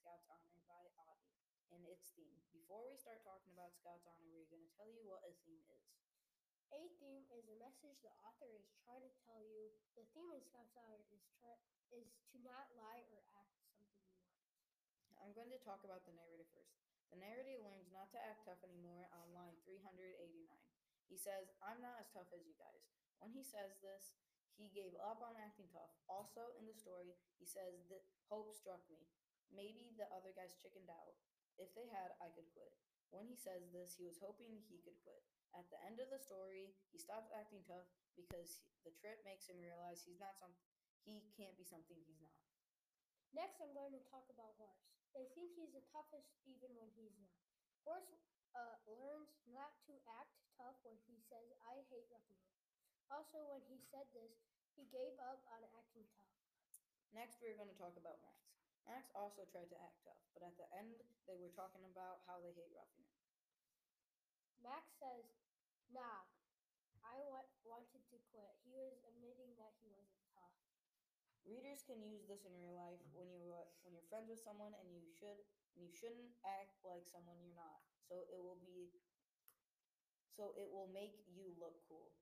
Scouts Honor by Avi and its theme. Before we start talking about Scouts Honor, we're going to tell you what a theme is. A theme is a message the author is trying to tell you. The theme in Scout's Honor is try, is to not lie or act something you want. I'm going to talk about the narrative first. The narrative learns not to act tough anymore on line 389. He says, I'm not as tough as you guys. When he says this, he gave up on acting tough. Also, in the story, he says that hope struck me. Maybe the other guys chickened out. If they had, I could quit. When he says this, he was hoping he could quit. At the end of the story, he stops acting tough because the trip makes him realize he's not some he can't be something he's not. Next, I'm going to talk about Horace. They think he's the toughest even when he's not. Horace uh, learns not to act tough when he says, I hate ruffians. Also, when he said this, he gave up on acting tough. Next, we're going to talk about. Max also tried to act tough, but at the end, they were talking about how they hate roughing it. Max says, Nah, I wa- wanted to quit. He was admitting that he wasn't tough. Readers can use this in real life when you uh, when you're friends with someone and you should and you shouldn't act like someone you're not. So it will be so it will make you look cool.